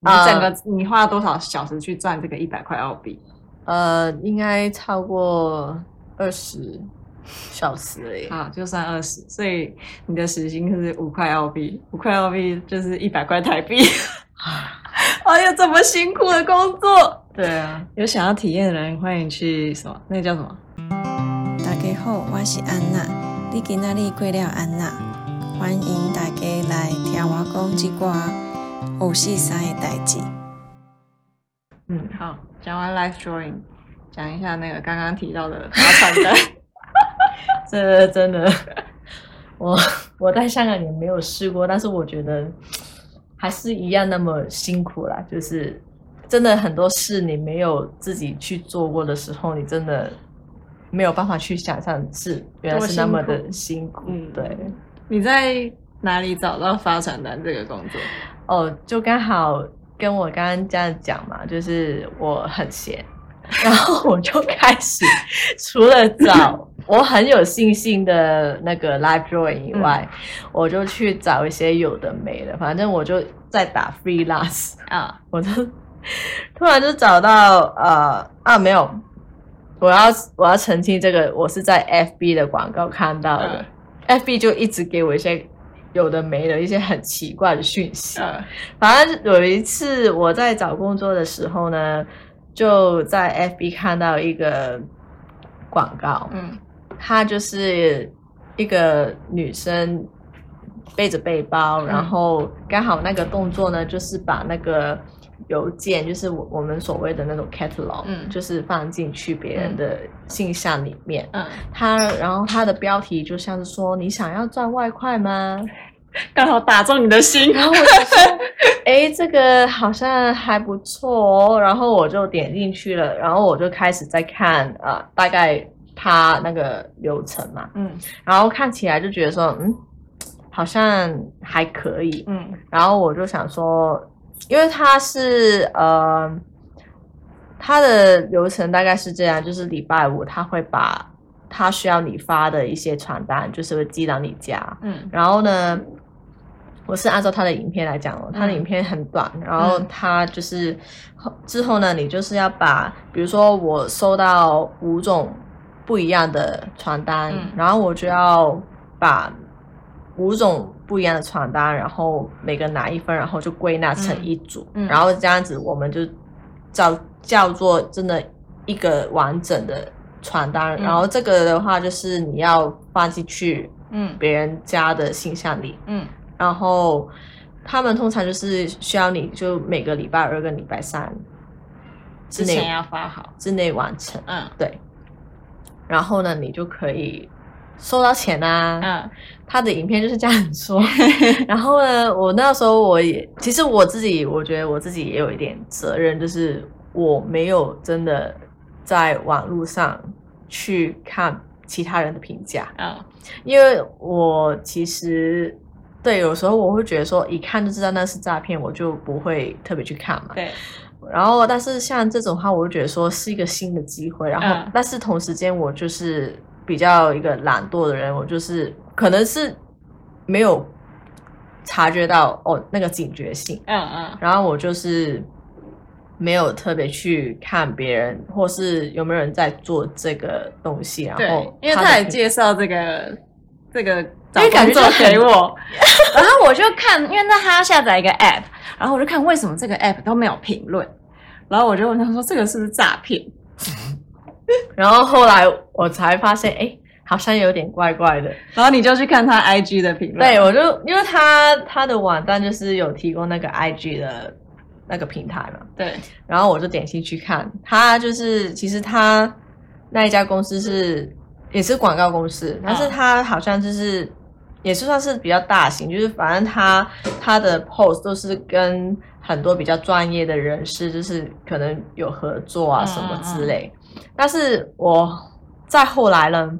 你整个你花了多少小时去赚这个一百块澳币？呃，应该超过二十小时而已。好，就算二十，所以你的时薪是五块澳币，五块澳币就是一百块台币。哎呀，这么辛苦的工作。对啊，有想要体验的人，欢迎去什么？那个叫什么？大家好，我是安娜。你今仔日过了安娜，欢迎大家来听我讲一寡有事三的代志。嗯，好，讲完 life drawing，讲一下那个刚刚提到的发传单。这真的，我我在香港也没有试过，但是我觉得还是一样那么辛苦啦，就是。真的很多事你没有自己去做过的时候，你真的没有办法去想象是原来是那么的辛苦。嗯，对。你在哪里找到发传单这个工作？哦，就刚好跟我刚刚这样讲嘛，就是我很闲，然后我就开始除了找我很有信心的那个 live drawing 以外，嗯、我就去找一些有的没的，反正我就在打 freelance 啊，我就。突然就找到呃啊没有，我要我要澄清这个，我是在 FB 的广告看到的，嗯，FB 就一直给我一些有的没的一些很奇怪的讯息。嗯，反正有一次我在找工作的时候呢，就在 FB 看到一个广告，嗯，它就是一个女生背着背包，嗯，然后刚好那个动作呢，就是把那个。邮件就是我我们所谓的那种 catalog，嗯，就是放进去别人的信箱里面，嗯，他然后他的标题就像是说，你想要赚外快吗？刚好打中你的心，然后我就说，哎，这个好像还不错哦，然后我就点进去了，然后我就开始在看啊、呃，大概他那个流程嘛，嗯，然后看起来就觉得说，嗯，好像还可以，嗯，然后我就想说。因为他是呃，他的流程大概是这样，就是礼拜五他会把他需要你发的一些传单，就是会寄到你家。嗯，然后呢，我是按照他的影片来讲哦，他的影片很短，嗯、然后他就是之后呢，你就是要把，比如说我收到五种不一样的传单，嗯、然后我就要把五种。不一样的传单，然后每个拿一份，然后就归纳成一组，嗯。嗯、然后这样子我们就叫叫做真的一个完整的传单。嗯、然后这个的话就是你要放进去，嗯，别人家的信箱里，嗯，然后他们通常就是需要你就每个礼拜二跟礼拜三之内要发好，之内完成，嗯，对，然后呢，你就可以。收到钱啊！嗯，他的影片就是这样说。然后呢，我那时候我也，其实我自己，我觉得我自己也有一点责任，就是我没有真的在网络上去看其他人的评价啊，因为我其实对有时候我会觉得说，一看就知道那是诈骗，我就不会特别去看嘛。对。然后，但是像这种话，我就觉得说是一个新的机会。然后，嗯，但是同时间我就是。比较一个懒惰的人，我就是可能是没有察觉到哦那个警觉性，嗯嗯，然后我就是没有特别去看别人或是有没有人在做这个东西，然后因为他也介绍这个 这个找工作给我，然后我就看，因为那他要下载一个 app，然后我就看为什么这个 app 都没有评论，然后我就问他说这个是不是诈骗？然后后来我才发现，哎，好像有点怪怪的。然后你就去看他 IG 的评论。对，我就因为他他的网站就是有提供那个 IG 的那个平台嘛。对。然后我就点进去看，他就是其实他那一家公司是也是广告公司，但是他好像就是也是算是比较大型，就是反正他他的 post 都是跟很多比较专业的人士，就是可能有合作啊什么之类。嗯嗯但是我再后来呢，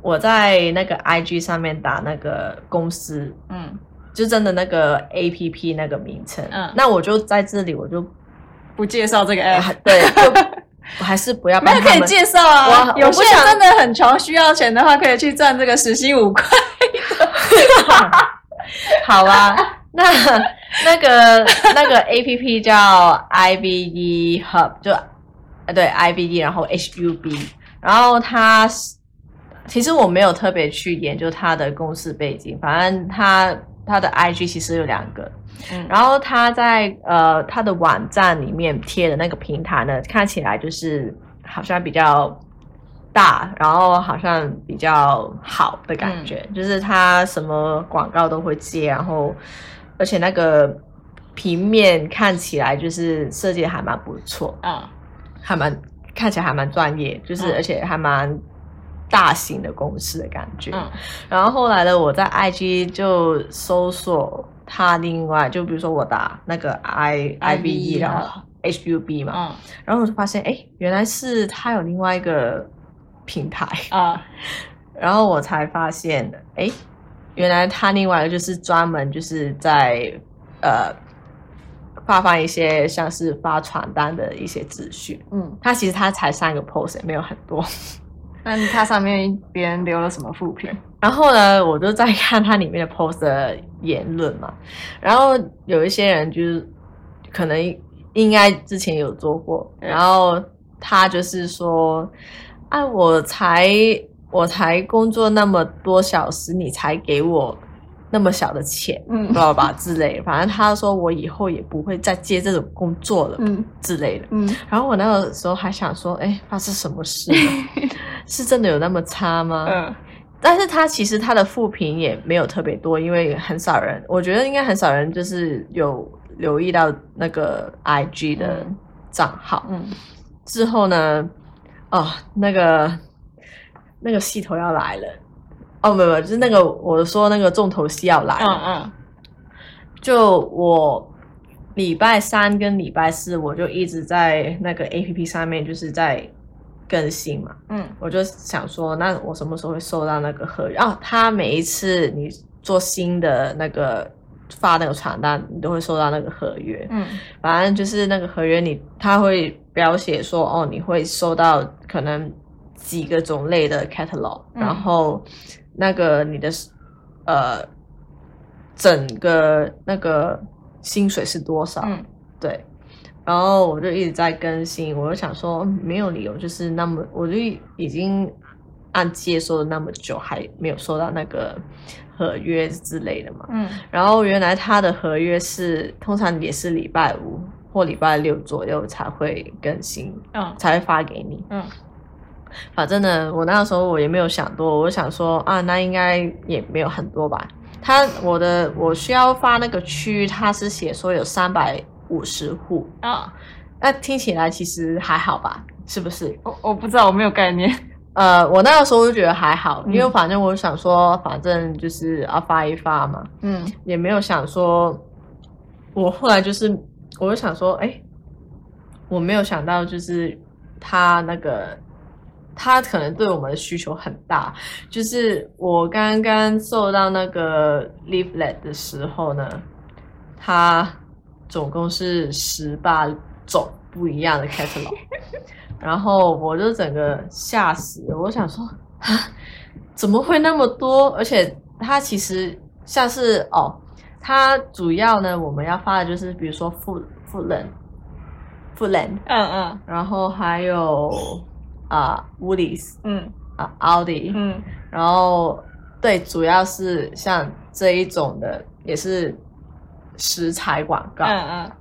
我在那个 IG 上面打那个公司，嗯，就真的那个 APP 那个名称，嗯，那我就在这里我就不介绍这个 app，啊，对，我还是不要。那可以介绍啊，有些人真的很穷，需要钱的话，可以去赚这个时薪五块。好啊，那那个那个 A P P 叫 I B E Hub，就对，IBD，然后 H U B，然后它其实我没有特别去研究他的公司背景，反正他他的 I G 其实有两个，嗯，然后他在呃他的网站里面贴的那个平台呢，看起来就是好像比较大，然后好像比较好的感觉，嗯、就是他什么广告都会接，然后。而且那个平面看起来就是设计的还蛮不错。啊，还蛮看起来还蛮专业，就是而且还蛮大型的公司的感觉。嗯，然后后来呢，我在 IG 就搜索他，另外就比如说我打那个 I I B E 然后 H U B 嘛，嗯，然后我就发现哎，原来是他有另外一个平台。啊，然后我才发现哎。原来他另外一个就是专门就是在呃发放一些像是发传单的一些资讯，嗯，他其实他才三个 post 也没有很多，但他上面别人留了什么负评？然后呢，我就在看他里面的 post 的言论嘛，然后有一些人就是可能应该之前有做过，然后他就是说，啊，我才。我才工作那么多小时，你才给我那么小的钱，嗯，知道吧？之类的，反正他说我以后也不会再接这种工作了，嗯，之类的，嗯。然后我那个时候还想说，哎，发生什么事了？是真的有那么差吗？嗯。但是他其实他的负评也没有特别多，因为很少人，我觉得应该很少人就是有留意到那个 IG 的账号。嗯。之后呢？哦，那个。那个系统要来了，哦，没有就是那个我说那个重头戏要来。嗯嗯。就我礼拜三跟礼拜四，我就一直在那个 APP 上面，就是在更新嘛。嗯。我就想说，那我什么时候会收到那个合约？哦，他每一次你做新的那个发那个传单，你都会收到那个合约。嗯。反正就是那个合约你，你他会标写说，哦，你会收到可能。几个种类的 catalog，嗯、然后那个你的呃整个那个薪水是多少？嗯、对，然后我就一直在更新，我就想说没有理由就是那么，我就已经按接收了那么久还没有收到那个合约之类的嘛。嗯，然后原来他的合约是通常也是礼拜五或礼拜六左右才会更新，嗯，才会发给你，嗯。反正呢，我那个时候我也没有想多，我想说啊，那应该也没有很多吧。他我的我需要发那个区，他是写说有三百五十户啊，那听起来其实还好吧？是不是？我我不知道，我没有概念。呃，我那个时候就觉得还好，因为反正我想说，反正就是要发一发嘛，嗯，也没有想说。我后来就是，我就想说，哎，我没有想到就是他那个。他可能对我们的需求很大，就是我刚刚收到那个 leaflet 的时候呢，它总共是十八种不一样的 catalog，然后我就整个吓死了，我想说啊，怎么会那么多？而且它其实像是哦，它主要呢我们要发的就是比如说 food Foodland，Foodland，嗯嗯，然后还有。啊，Woolies，嗯，啊，Audi，嗯，然后对，主要是像这一种的，也是食材广告，嗯嗯，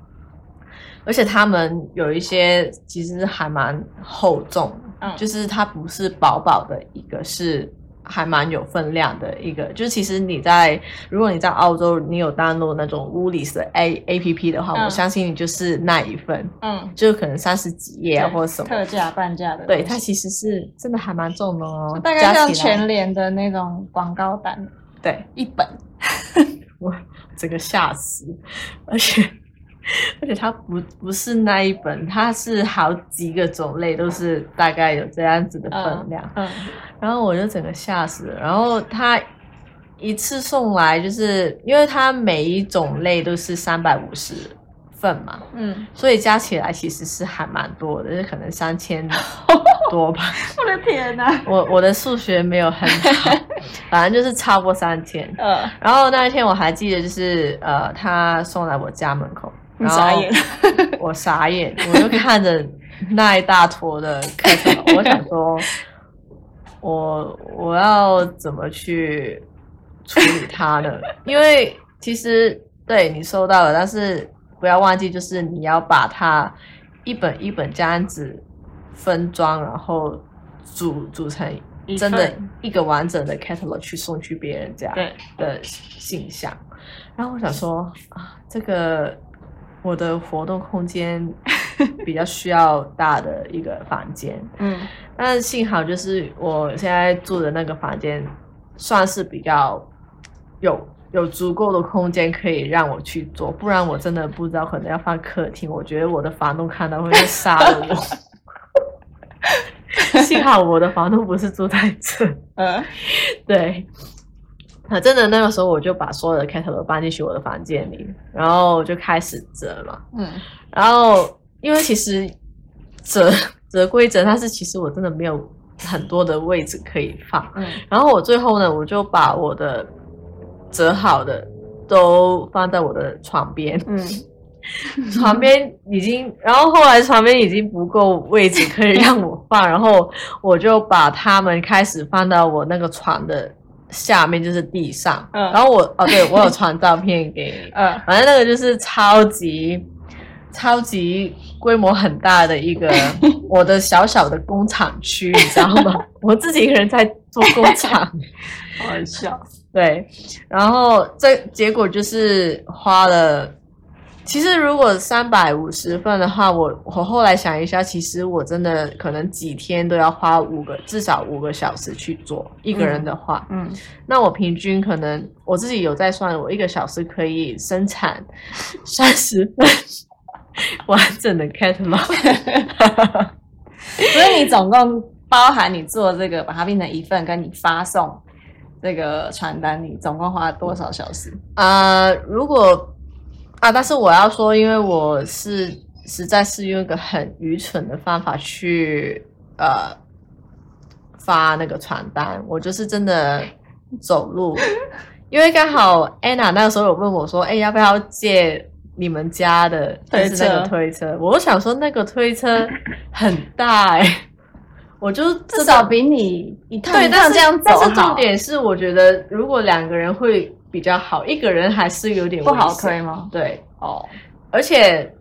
而且他们有一些其实还蛮厚重，嗯，就是它不是薄薄的一个，是。还蛮有分量的一个，就是其实你在如果你在澳洲，你有 download 那种 Woolies 的 A A P P 的话，嗯、我相信你就是那一份，嗯，就可能三十几页啊或者什么。特价半价的，对，它其实是真的还蛮重的哦，大概像全联的那种广告单，对，一本，我这个吓死，而且。而且它不不是那一本，它是好几个种类，都是大概有这样子的分量。嗯，嗯，然后我就整个吓死了。然后它一次送来，就是因为它每一种类都是三百五十份嘛，嗯，所以加起来其实是还蛮多的，就是可能三千 多吧。我的天哪！我我的数学没有很好，反正就是超过三千。嗯，然后那一天我还记得，就是呃，他送来我家门口，然后傻眼，我傻眼，我就看着那一大坨的 catalog，我想说，我我要怎么去处理它呢？因为其实对你收到了，但是不要忘记，就是你要把它一本一本这样子分装，然后组组成。真的一个完整的 catalog 去送去别人家的信箱，然后我想说啊，这个我的活动空间比较需要大的一个房间，嗯，但是幸好就是我现在住的那个房间算是比较有有足够的空间可以让我去做，不然我真的不知道可能要放客厅，我觉得我的房东看到会杀了我。幸好我的房东不是住在这，嗯，对，啊，真的那个时候我就把所有的 catalog 搬进去我的房间里，然后就开始折嘛，嗯，然后因为其实折折归折，但是其实我真的没有很多的位置可以放，嗯，然后我最后呢，我就把我的折好的都放在我的床边，嗯。床边已经，然后后来床边已经不够位置可以让我放，然后我就把它们开始放到我那个床的下面，就是地上。嗯，然后我哦，对，我有传照片给你。嗯，反正那个就是超级超级规模很大的一个 我的小小的工厂区，你知道吗？我自己一个人在做工厂，好好笑。对，然后这结果就是花了。其实如果三百五十份的话，我我后来想一下，其实我真的可能几天都要花五个至少五个小时去做一个人的话，嗯，嗯，那我平均可能我自己有在算，我一个小时可以生产 三十份完整的 catalog，所以你总共包含你做这个把它变成一份，跟你发送这个传单，你总共花了多少小时？啊、呃，如果。啊！但是我要说，因为我是实在是用一个很愚蠢的方法去呃发那个传单，我就是真的走路，因为刚好 Anna 那个时候有问我说：“哎，要不要借你们家的推车？”那个推车，我想说那个推车很大哎、欸，我就至少比你一趟一趟这样走。但是重点是，我觉得如果两个人会。比较好，一个人还是有点不好推吗？对，哦，而且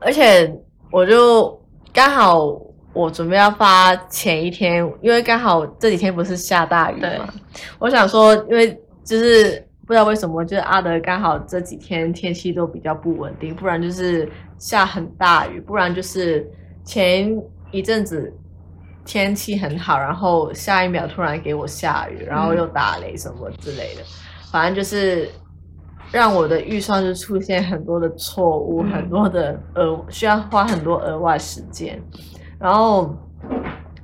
而且我就刚好我准备要发前一天，因为刚好这几天不是下大雨嘛，我想说，因为就是不知道为什么，就是阿德刚好这几天天气都比较不稳定，不然就是下很大雨，不然就是前一阵子天气很好，然后下一秒突然给我下雨，然后又打雷什么之类的。嗯反正就是让我的预算就出现很多的错误，嗯、很多的额需要花很多额外时间，然后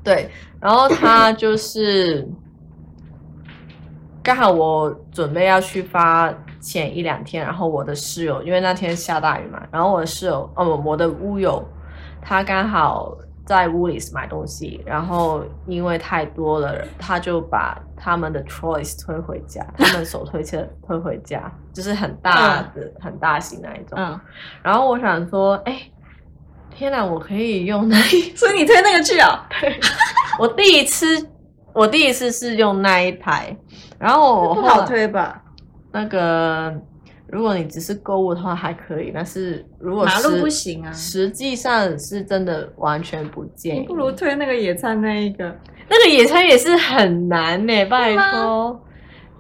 对，然后他就是刚好我准备要去发前一两天，然后我的室友因为那天下大雨嘛，然后我的室友哦，我的屋友他刚好。在 Woolies 买东西，然后因为太多了，他就把他们的 Choice 推回家，他们手推车推回家，就是很大的、嗯、很大型那一种。嗯，然后我想说，哎，天哪，我可以用那一，所以你推那个去啊？对，我第一次，我第一次是用那一台，然后我不好推吧？那个。如果你只是购物的话还可以，但是如果马路不行啊，实际上是真的完全不建议。你不如推那个野餐那一个，那个野餐也是很难呢、欸。拜托，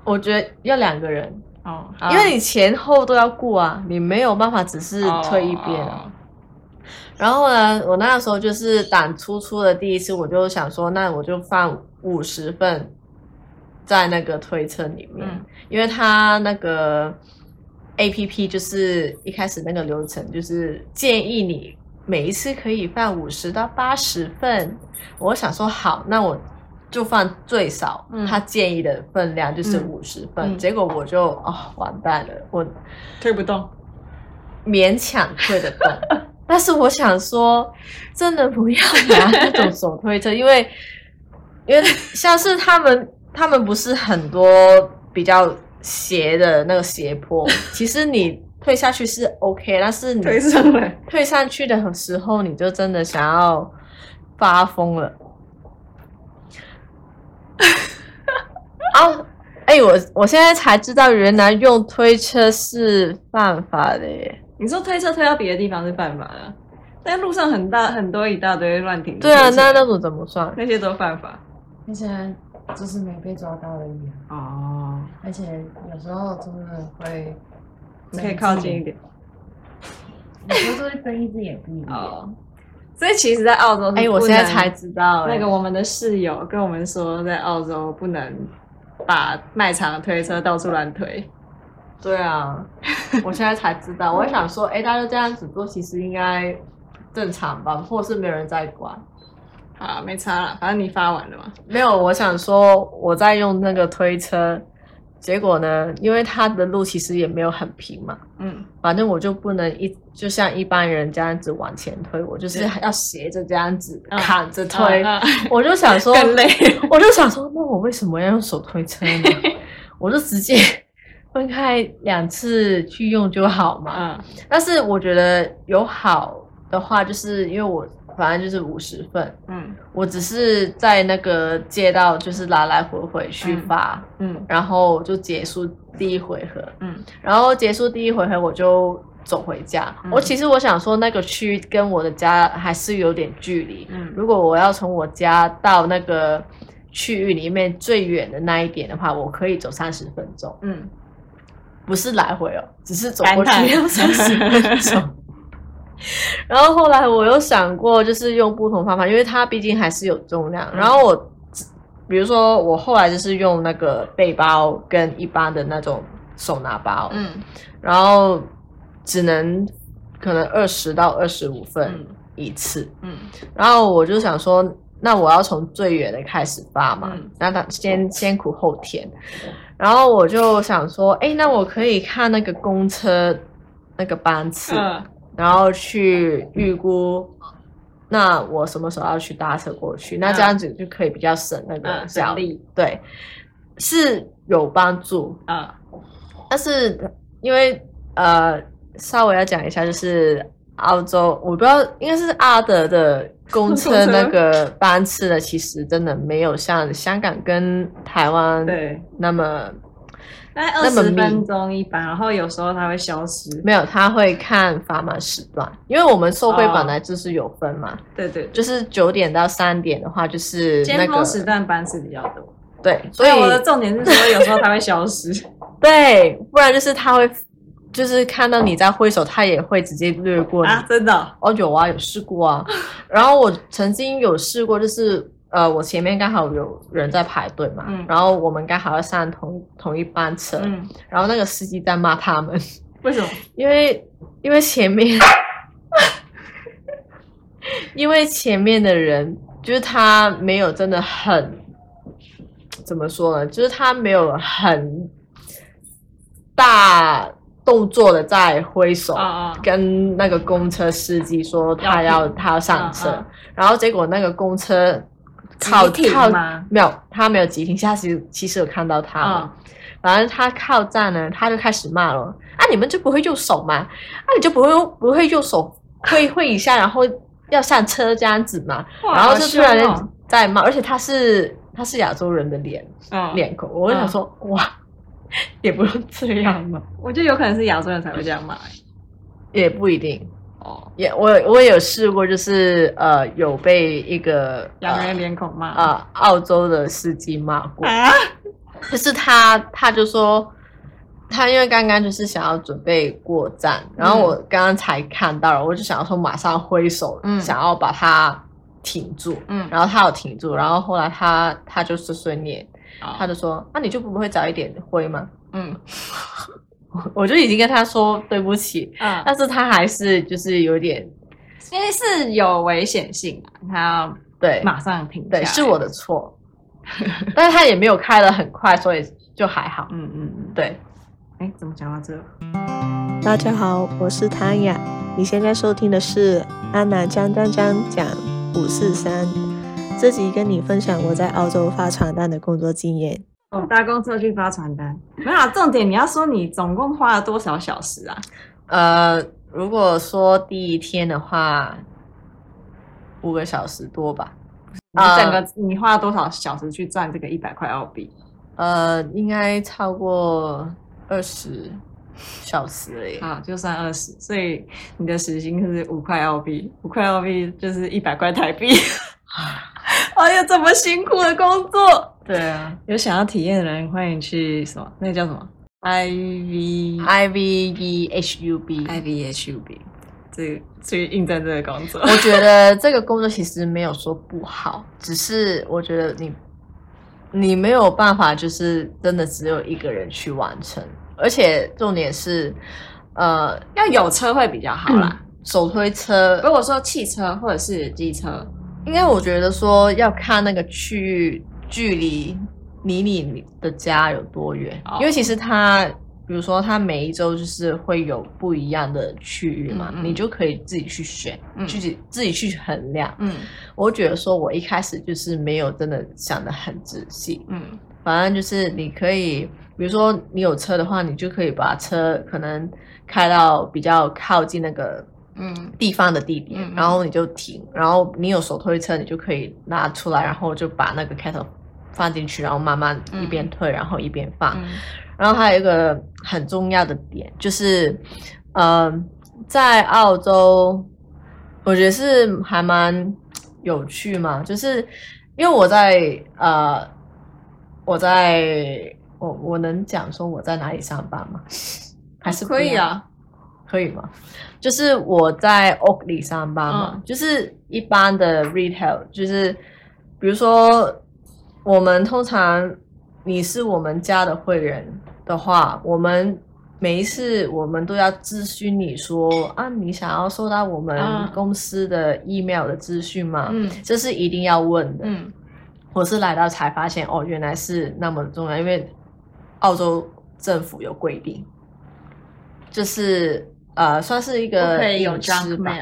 我觉得要两个人哦，因为你前后都要顾啊，你没有办法只是推一边。哦、然后呢，我那个时候就是胆粗粗的第一次，我就想说，那我就放五十份在那个推车里面，嗯、因为它那个。A P P 就是一开始那个流程，就是建议你每一次可以放五十到八十份。我想说好，那我就放最少他建议的分量，就是五十份。嗯、结果我就哦完蛋了，我推不动，勉强推得动。但是我想说，真的不要拿那种手推车，因为因为像是他们。他们不是很多比较斜的那个斜坡，其实你退下去是 OK，但是你退上来退上去的时候，你就真的想要发疯了。啊！哎，我我现在才知道，原来用推车是犯法的耶。你说推车推到别的地方是犯法的，但路上很大很多一大堆乱停。对啊，那那种怎么算？那些都犯法。那些就是没被抓到而已。哦。而且有时候真的会，你可以靠近一点。有时候都会睁一只眼闭一只眼。哦。所以其实，在澳洲，哎，我现在才知道，那个我们的室友跟我们说，在澳洲不能把卖场的推车到处乱推。对啊，我现在才知道。我想说，哎、欸，大家这样子做，其实应该正常吧，或是没有人在管。好，没差了，反正你发完了嘛。没有，我想说我在用那个推车，结果呢，因为它的路其实也没有很平嘛。嗯。反正我就不能一就像一般人这样子往前推，我就是要斜着这样子扛着推。嗯嗯嗯、我就想说，更累。我就想说，那我为什么要用手推车呢？我就直接。分开两次去用就好嘛。嗯，但是我觉得有好的话，就是因为我反正就是五十份，嗯，我只是在那个街道就是来来回回去发，嗯，嗯，然后就结束第一回合，嗯，然后结束第一回合我就走回家。嗯，我其实我想说那个区跟我的家还是有点距离，嗯，如果我要从我家到那个区域里面最远的那一点的话，我可以走三十分钟，嗯。不是来回哦，只是走过去要三十分钟。然后后来我又想过，就是用不同方法，因为它毕竟还是有重量。然后我，比如说我后来就是用那个背包跟一般的那种手拿包，嗯，然后只能可能二十到二十五份一次，嗯，然后我就想说，那我要从最远的开始发嘛，那他先先苦后甜。然后我就想说，哎，那我可以看那个公车那个班次，嗯、然后去预估，那我什么时候要去搭车过去？嗯、那这样子就可以比较省那个小力，嗯、对，是有帮助啊。嗯、但是因为呃，稍微要讲一下，就是澳洲，我不知道应该是阿德的公车那个班次的，其实真的没有像香港跟台湾对那么。大概二十分钟一班，然后有时候它会消失。没有，他会看繁忙时段，因为我们收费本来就是有分嘛。对对，就是九点到三点的话，就是那个时段班次比较多。对，所以我的重点是说，有时候它会消失。对，不然就是他会，就是看到你在挥手，他也会直接略过你。啊，真的？哦，有啊，有试过啊。然后我曾经有试过，就是。呃，我前面刚好有人在排队嘛，嗯、然后我们刚好要上同同一班车，嗯、然后那个司机在骂他们，为什么？因为因为前面，因为前面的人就是他没有真的很怎么说呢？就是他没有很大动作的在挥手，跟那个公车司机说他要，要他要上车，然后结果那个公车。靠靠没有，他没有急停下，其实其实有看到他反正他靠站呢，他就开始骂了。啊，你们就不会用手吗？啊，你就不会不会用手挥挥一下，然后要上车这样子嘛？然后就突然在骂，而且他是他是亚洲人的脸、哦、脸孔，我就想说、哦、哇，也不用这样嘛。我觉得有可能是亚洲人才会这样骂，也不一定。哦，也我我也有试过，就是呃有被一个洋人脸孔骂。啊，澳洲的司机骂过啊，就是他他就说他因为刚刚就是想要准备过站，然后我刚刚才看到了，我就想要说马上挥手，嗯，想要把他挺住，嗯，然后他有挺住，然后后来他他就碎碎念，他就说那你就不会早一点挥吗？嗯。我就已经跟他说对不起，嗯，但是他还是就是有点，因为是有危险性，他要对马上停下，对，是我的错，但是他也没有开得很快，所以就还好，嗯嗯嗯，对，哎，怎么讲到这？大家好，我是汤雅，你现在收听的是安娜讲讲讲讲五四三，这集跟你分享我在澳洲发传单的工作经验。哦，搭公车去发传单，没有、啊、重点。你要说你总共花了多少小时啊？呃，如果说第一天的话，五个小时多吧。你整个、呃、你花了多少小时去赚这个一百块澳币？呃，应该超过二十小时而已。好，就算二十，所以你的时薪是五块澳币，五块澳币就是一百块台币。哎呀，这么辛苦的工作，对啊，有想要体验的人欢迎去什么？那个叫什么？I V I V E H U B I V H U B，这个去应征这个工作。我觉得这个工作其实没有说不好，只是我觉得你你没有办法，就是真的只有一个人去完成，而且重点是，呃，要有车会比较好啦，嗯、手推车。如果说汽车或者是机车。应该我觉得说要看那个区域距离离你的家有多远，oh. 因为其实它，比如说它每一周就是会有不一样的区域嘛，嗯嗯，你就可以自己去选，嗯、自己自己去衡量。嗯，我觉得说我一开始就是没有真的想的很仔细。嗯，反正就是你可以，比如说你有车的话，你就可以把车可能开到比较靠近那个。嗯，地方的地点，嗯、然后你就停，然后你有手推车，你就可以拿出来，然后就把那个 kettle 放进去，然后慢慢一边推，嗯、然后一边放。嗯、然后还有一个很重要的点，就是，呃，在澳洲，我觉得是还蛮有趣嘛，就是因为我在呃，我在我我能讲说我在哪里上班吗？还是可以啊。可以吗？就是我在 Oakley 上班嘛，嗯、就是一般的 retail，就是比如说我们通常你是我们家的会员的话，我们每一次我们都要咨询你说啊，你想要收到我们公司的 email 的资讯吗？嗯，这是一定要问的。嗯，我是来到才发现哦，原来是那么重要，因为澳洲政府有规定，就是。呃，算是一个隐私吧。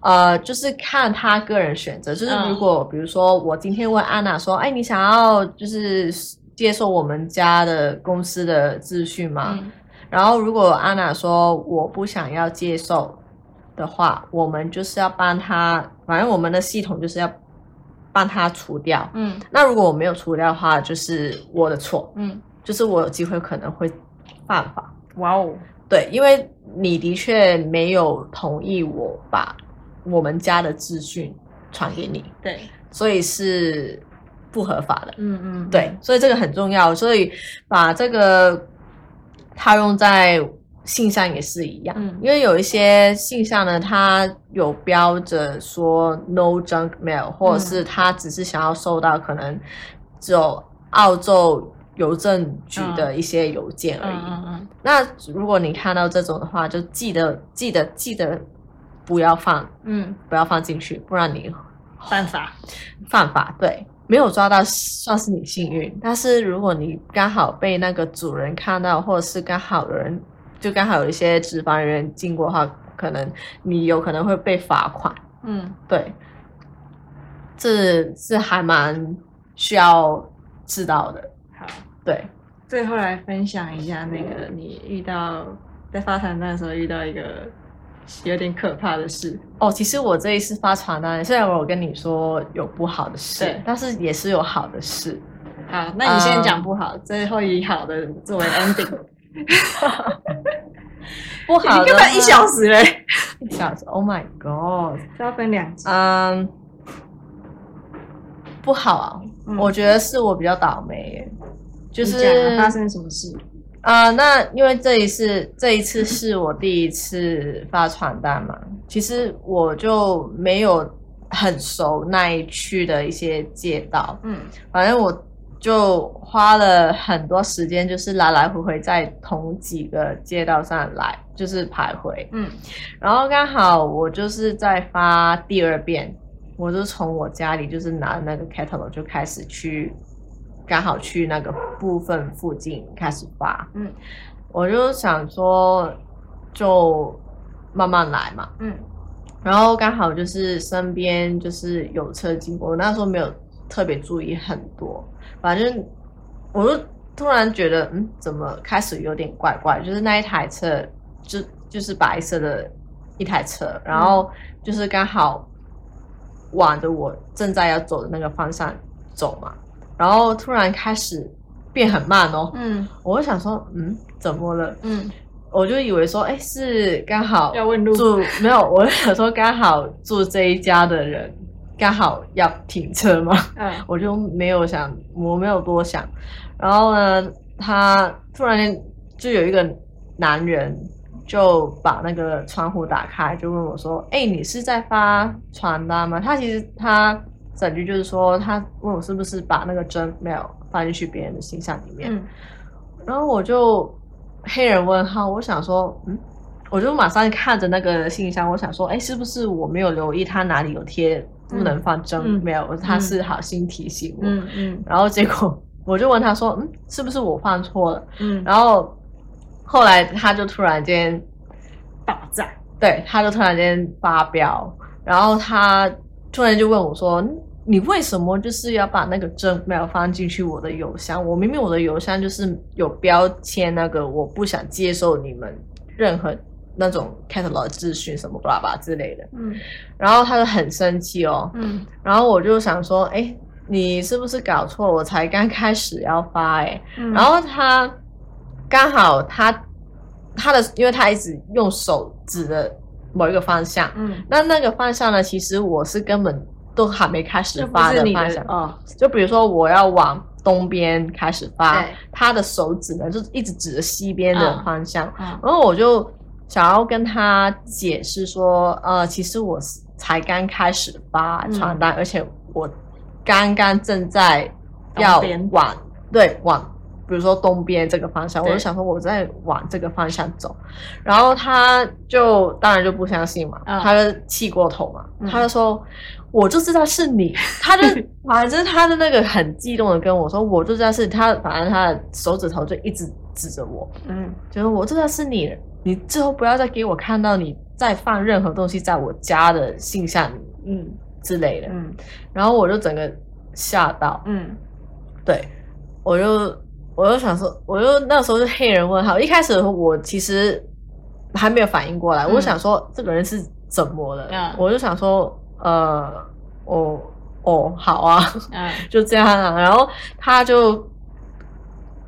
呃，就是看他个人选择。就是如果、嗯、比如说我今天问安娜说，哎，你想要就是接受我们家的公司的资讯吗？嗯、然后如果安娜说我不想要接受的话，我们就是要帮他，反正我们的系统就是要帮他除掉。嗯，那如果我没有除掉的话，就是我的错。嗯，就是我有机会可能会犯法。哇哦。对，因为你的确没有同意我把我们家的资讯传给你，对，所以是不合法的。嗯嗯，对，所以这个很重要，所以把这个套用在信箱也是一样，嗯，因为有一些信箱呢，它有标着说 no junk mail，或者是他只是想要收到可能只有澳洲。邮政局的一些邮件而已。嗯嗯嗯、那如果你看到这种的话，就记得记得记得不要放，嗯，不要放进去，不然你犯法。犯法，对，没有抓到算是你幸运。但是如果你刚好被那个主人看到，或者是刚好有人，就刚好有一些执法人员经过的话，可能你有可能会被罚款。嗯，对，这是还蛮需要知道的。好对，最后来分享一下那个你遇到在发传单的时候遇到一个有点可怕的事哦。其实我这一次发传单，虽然我跟你说有不好的事，但是也是有好的事。好，那你先讲不好，嗯、最后以好的作为 ending。不好的，你根本一小时嘞，一小时。Oh my god，是要分两集。嗯，不好啊，嗯、我觉得是我比较倒霉耶。就是发生什么事啊、呃？那因为这一次，这一次是我第一次发传单嘛。其实我就没有很熟那一区的一些街道，嗯，反正我就花了很多时间，就是来来回回在同几个街道上来，就是徘徊，嗯。然后刚好我就是在发第二遍，我就从我家里就是拿那个 catalog 就开始去。刚好去那个部分附近开始发，嗯，我就想说就慢慢来嘛，嗯，然后刚好就是身边就是有车经过，我那时候没有特别注意很多，反正我就突然觉得，嗯，怎么开始有点怪怪？就是那一台车，就就是白色的一台车，然后就是刚好往着我正在要走的那个方向走嘛，然后突然开始变很慢哦。嗯，我就想说，嗯，怎么了？嗯，我就以为说，哎，是刚好要问路住，没有，我想说刚好住这一家的人。刚好要停车嘛，嗯，我就没有想，我没有多想。然后呢，他突然间就有一个男人就把那个窗户打开，就问我说：“哎、欸，你是在发传单吗？”他其实他整句就是说，他问我是不是把那个 junk mail 放进去别人的信箱里面。嗯、然后我就黑人问号，我想说，嗯，我就马上看着那个信箱，我想说，哎、欸，是不是我没有留意他哪里有贴？不能放 junk mail，他是好心提醒我。嗯嗯，然后结果我就问他说：“嗯，是不是我放错了？”嗯，然后后来他就突然间爆炸，对，他就突然间发飙，然后他突然就问我说：“你为什么就是要把那个 junk mail 放进去我的邮箱？我明明我的邮箱就是有标签那个，我不想接受你们任何。”那种 catalog 资讯什么巴拉巴拉之类的，嗯，然后他就很生气哦，嗯，然后我就想说，哎，你是不是搞错？我才刚开始要发，哎，嗯，然后他刚好他他的，因为他一直用手指的某一个方向，嗯，那那个方向呢，其实我是根本都还没开始发的方向，哦，就比如说我要往东边开始发，他的手指呢就一直指着西边的方向，哦，然后我就。想要跟他解释说，呃，其实我才刚开始发传单，嗯、而且我刚刚正在要往对往，比如说东边这个方向，我就想说我在往这个方向走，然后他就当然就不相信嘛，嗯、他就气过头嘛，嗯、他就说我就知道是你，他就 反正他的那个很激动的跟我说，我就知道是他，反正他的手指头就一直指着我，嗯，就是我知道是你。你之后不要再给我看到你再放任何东西在我家的信箱里，嗯。之类的，嗯，然后我就整个吓到，嗯，对，我就我就想说，我就那时候就黑人问号，一开始我其实还没有反应过来，嗯、我想说这个人是怎么了，嗯、我就想说，呃，哦哦，好啊，嗯，就这样啊，然后他就。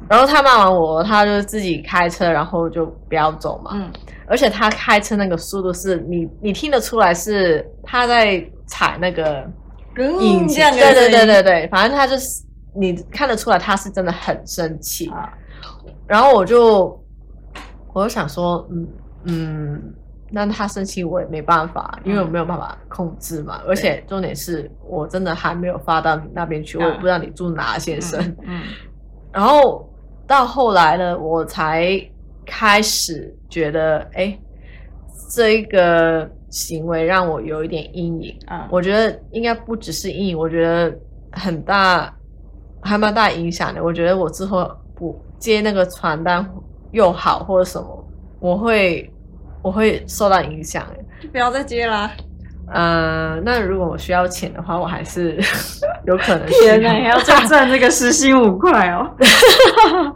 然后他骂完我，他就自己开车，然后就不要走嘛。嗯，而且他开车那个速度是你，你听得出来是他在踩那个引擎。嗯、对对对对对，反正他就是你看得出来他是真的很生气。啊、然后我就我就想说，嗯嗯，那他生气我也没办法，因为我没有办法控制嘛。嗯、而且重点是我真的还没有发到你那边去，啊、我也不知道你住哪，先生。嗯，嗯 然后。到后来呢，我才开始觉得，哎，这一个行为让我有一点阴影啊。我觉得应该不只是阴影，我觉得很大，还蛮大影响的。我觉得我之后不接那个传单又好或者什么，我会我会受到影响。就不要再接啦。呃，那如果我需要钱的话，我还是 有可能。天哪，还要再赚这个时薪五块哦。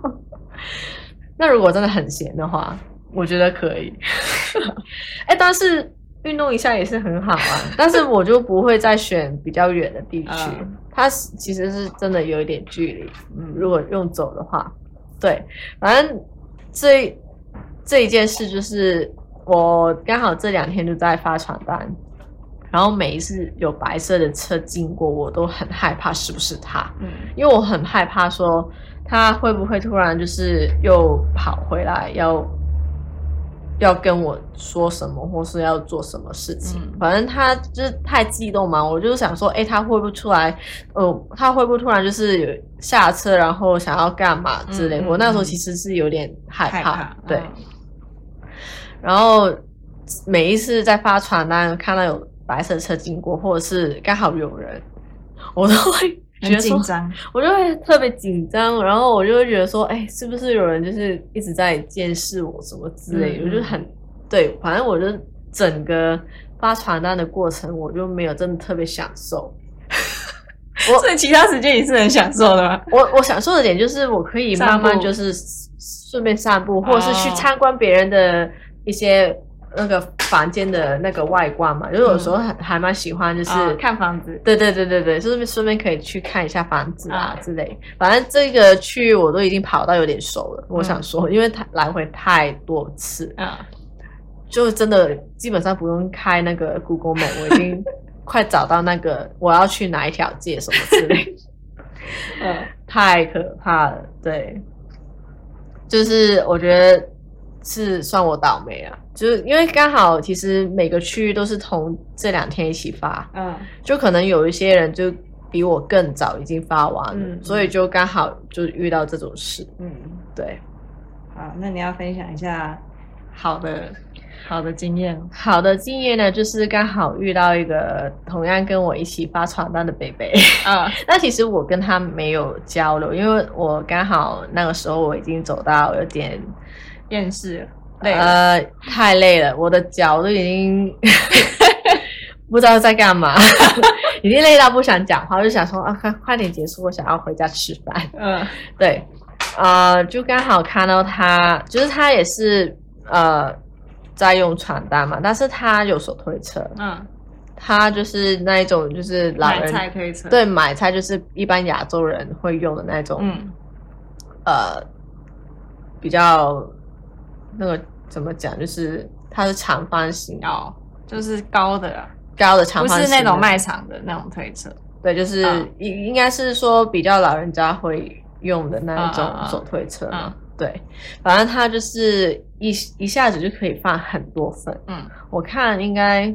那如果真的很闲的话，我觉得可以。哎、欸，但是运动一下也是很好啊。但是我就不会再选比较远的地区，嗯、它其实是真的有一点距离。嗯，如果用走的话，对，反正这这一件事就是我刚好这两天就在发传单。然后每一次有白色的车经过，我都很害怕是不是他？嗯，因为我很害怕说他会不会突然就是又跑回来要要跟我说什么，或是要做什么事情。嗯，反正他就是太激动嘛，我就想说，哎，他会不会出来？呃，他会不会突然就是有下车，然后想要干嘛之类？嗯，我那时候其实是有点害怕，害怕对。嗯，然后每一次在发传单看到有。白色车经过，或者是刚好有人，我都会觉得紧张，我就会特别紧张，然后我就会觉得说，哎，是不是有人就是一直在监视我什么之类的？嗯、我就很对，反正我就整个发传单的过程，我就没有真的特别享受。我 所以其他时间你是很享受的吗？我我享受的点就是我可以慢慢就是顺便散步，或者是去参观别人的一些。那个房间的那个外观嘛，就是有时候还还蛮喜欢，就是、嗯、看房子。对对对对对，就是顺便可以去看一下房子啊之类。嗯、反正这个区域我都已经跑到有点熟了。嗯、我想说，因为它来回太多次，嗯，就真的基本上不用开那个 Google Map，我已经 快找到那个我要去哪一条街什么之类。嗯，太可怕了。对，就是我觉得。是算我倒霉啊，就是因为刚好其实每个区域都是同这两天一起发，嗯，就可能有一些人就比我更早已经发完了，嗯，所以就刚好就遇到这种事，嗯，对，好，那你要分享一下好的好的经验，好的经验呢，就是刚好遇到一个同样跟我一起发传单的北北，啊，那其实我跟他没有交流，因为我刚好那个时候我已经走到有点。厌世了，累了，呃，太累了，我的脚都已经 不知道在干嘛，已经累到不想讲话，我就想说啊，快快点结束，我想要回家吃饭。嗯，对，呃，就刚好看到他，就是他也是呃在用传单嘛，但是他有手推车，嗯，他就是那一种就是老人买菜推车，对，买菜就是一般亚洲人会用的那种，嗯，呃，比较。那个怎么讲？就是它是长方形哦，就是高的啊，高的长方形，不是那种卖场的那种推车。对，就是应应该是说比较老人家会用的那一种手推车。嗯，嗯，对，反正它就是一一下子就可以放很多份。嗯，我看应该，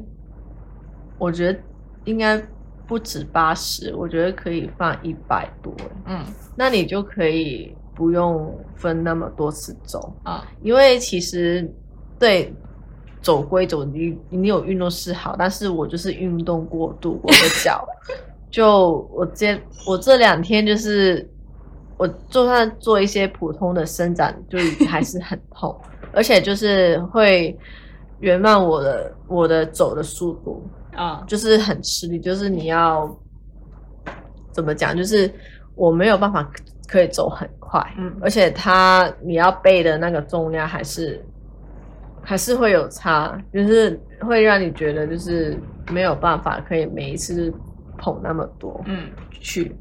我觉得应该不止八十，我觉得可以放一百多。嗯，那你就可以。不用分那么多次走啊，因为其实对走归走，你你有运动是好，但是我就是运动过度，我的脚。就我这我这两天就是我就算做一些普通的伸展，就还是很痛，而且就是会延慢我的我的走的速度啊，就是很吃力，就是你要怎么讲，就是我没有办法。可以走很快，嗯，而且它你要背的那个重量还是还是会有差，就是会让你觉得就是没有办法可以每一次捧那么多，嗯，去，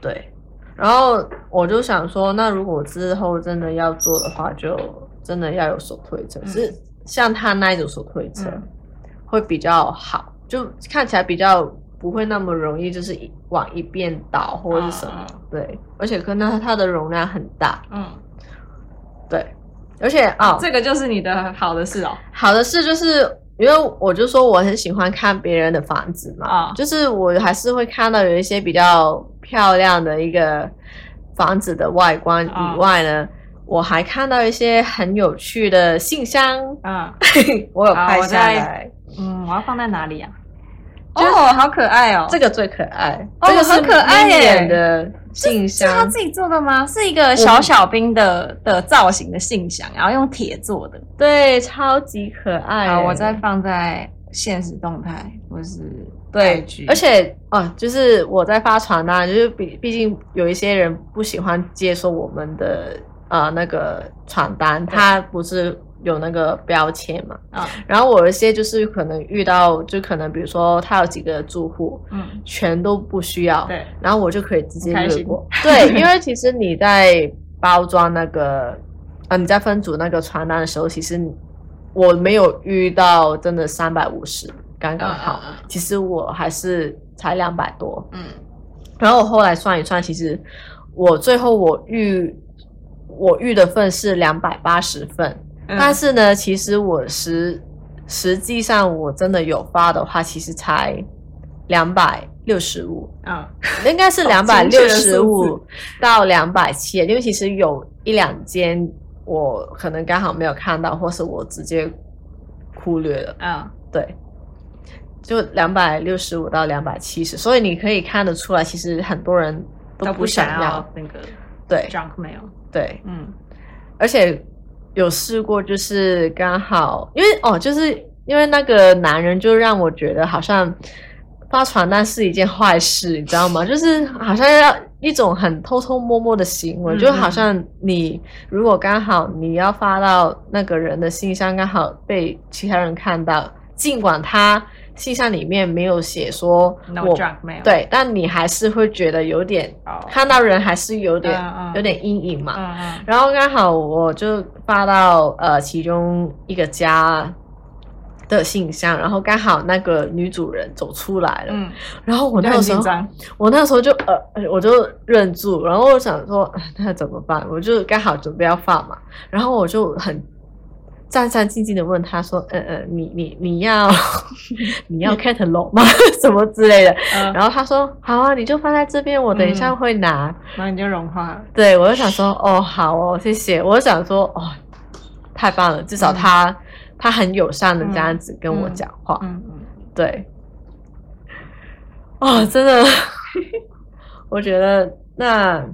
对，然后我就想说，那如果之后真的要做的话，就真的要有手推车，嗯，是像他那一种手推车，嗯，会比较好，就看起来比较。不会那么容易，就是往一边倒或者是什么，嗯、对，而且可能它的容量很大，嗯，对，而且啊，哦、这个就是你的好的事哦。好的事就是因为我就说我很喜欢看别人的房子嘛，啊、哦，就是我还是会看到有一些比较漂亮的一个房子的外观以外呢，哦、我还看到一些很有趣的信箱，啊、嗯，我有拍下来，嗯，我要放在哪里啊？哦，好可爱哦！这个最可爱，哦，很可爱耶！的信箱是他自己做的吗？是一个小小兵的的造型的信箱，然后用铁做的，对，超级可爱。好，我再放在现实动态，或是对，而且啊，就是我在发传单，就是毕毕竟有一些人不喜欢接受我们的呃那个传单，他不是。有那个标签嘛？啊，然后我有一些就是可能遇到，就可能比如说他有几个住户，嗯，全都不需要，对，然后我就可以直接略过，对，因为其实你在包装那个啊，你在分组那个传单的时候，其实我没有遇到真的三百五十刚刚好，其实我还是才两百多，嗯，然后我后来算一算，其实我最后我预我预的份是两百八十份。但是呢，其实我实实际上我真的有发的话，其实才两百六十五啊，应该是两百六十五到两百七，因为其实有一两间我可能刚好没有看到，或是我直接忽略了。啊，对，就两百六十五到两百七十，所以你可以看得出来，其实很多人都不想要。那个对。junk mail，对，嗯，而且。有试过，就是刚好，因为哦，就是因为那个男人，就让我觉得好像发传单是一件坏事，你知道吗？就是好像要一种很偷偷摸摸的行为，嗯、就好像你如果刚好你要发到那个人的信箱，刚好被其他人看到，尽管他信箱里面没有写说我对，但你还是会觉得有点、oh. 看到人还是有点、uh, uh. 有点阴影嘛。Uh, uh. 然后刚好我就发到呃其中一个家。的信箱，然后刚好那个女主人走出来了，嗯，然后我那个时候，我那时候就呃，我就愣住，然后我想说那怎么办？我就刚好准备要发嘛，然后我就很战战兢兢的问他说，呃、呃、嗯，你你你要 你要 catalog 吗？什么之类的？嗯、然后他说好啊，你就放在这边，我等一下会拿，然后你就融化了。对，我就想说哦，好哦，谢谢。我就想说哦，太棒了，至少他。嗯他很友善的这样子跟我讲话，嗯嗯，嗯，对，哦，真的，我觉得那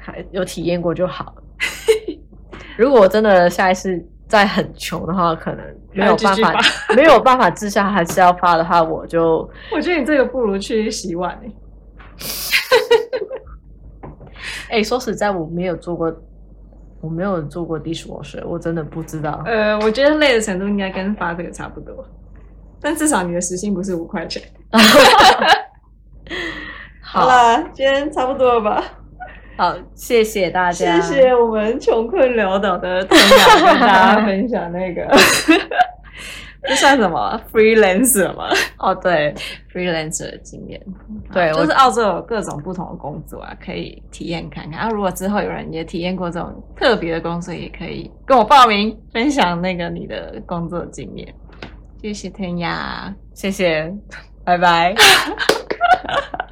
还有体验过就好。如果我真的下一次再很穷的话，可能没有办法，没有办法之下还是要发的话，我就 我觉得你这个不如去洗碗 哎。哎、欸，说实在，我没有做过。我没有做过 dishwasher，我真的不知道。呃，我觉得累的程度应该跟发这个差不多，但至少你的时薪不是五块钱。好了，今天差不多了吧？好，谢谢大家，谢谢我们穷困潦倒的同学跟大家分享那个。这算什么 freelancer 吗？哦，对，freelancer 的经验，对，就是澳洲有各种不同的工作啊，可以体验看看。啊，如果之后有人也体验过这种特别的工作，也可以跟我报名分享那个你的工作经验。谢谢天涯，谢谢，拜拜。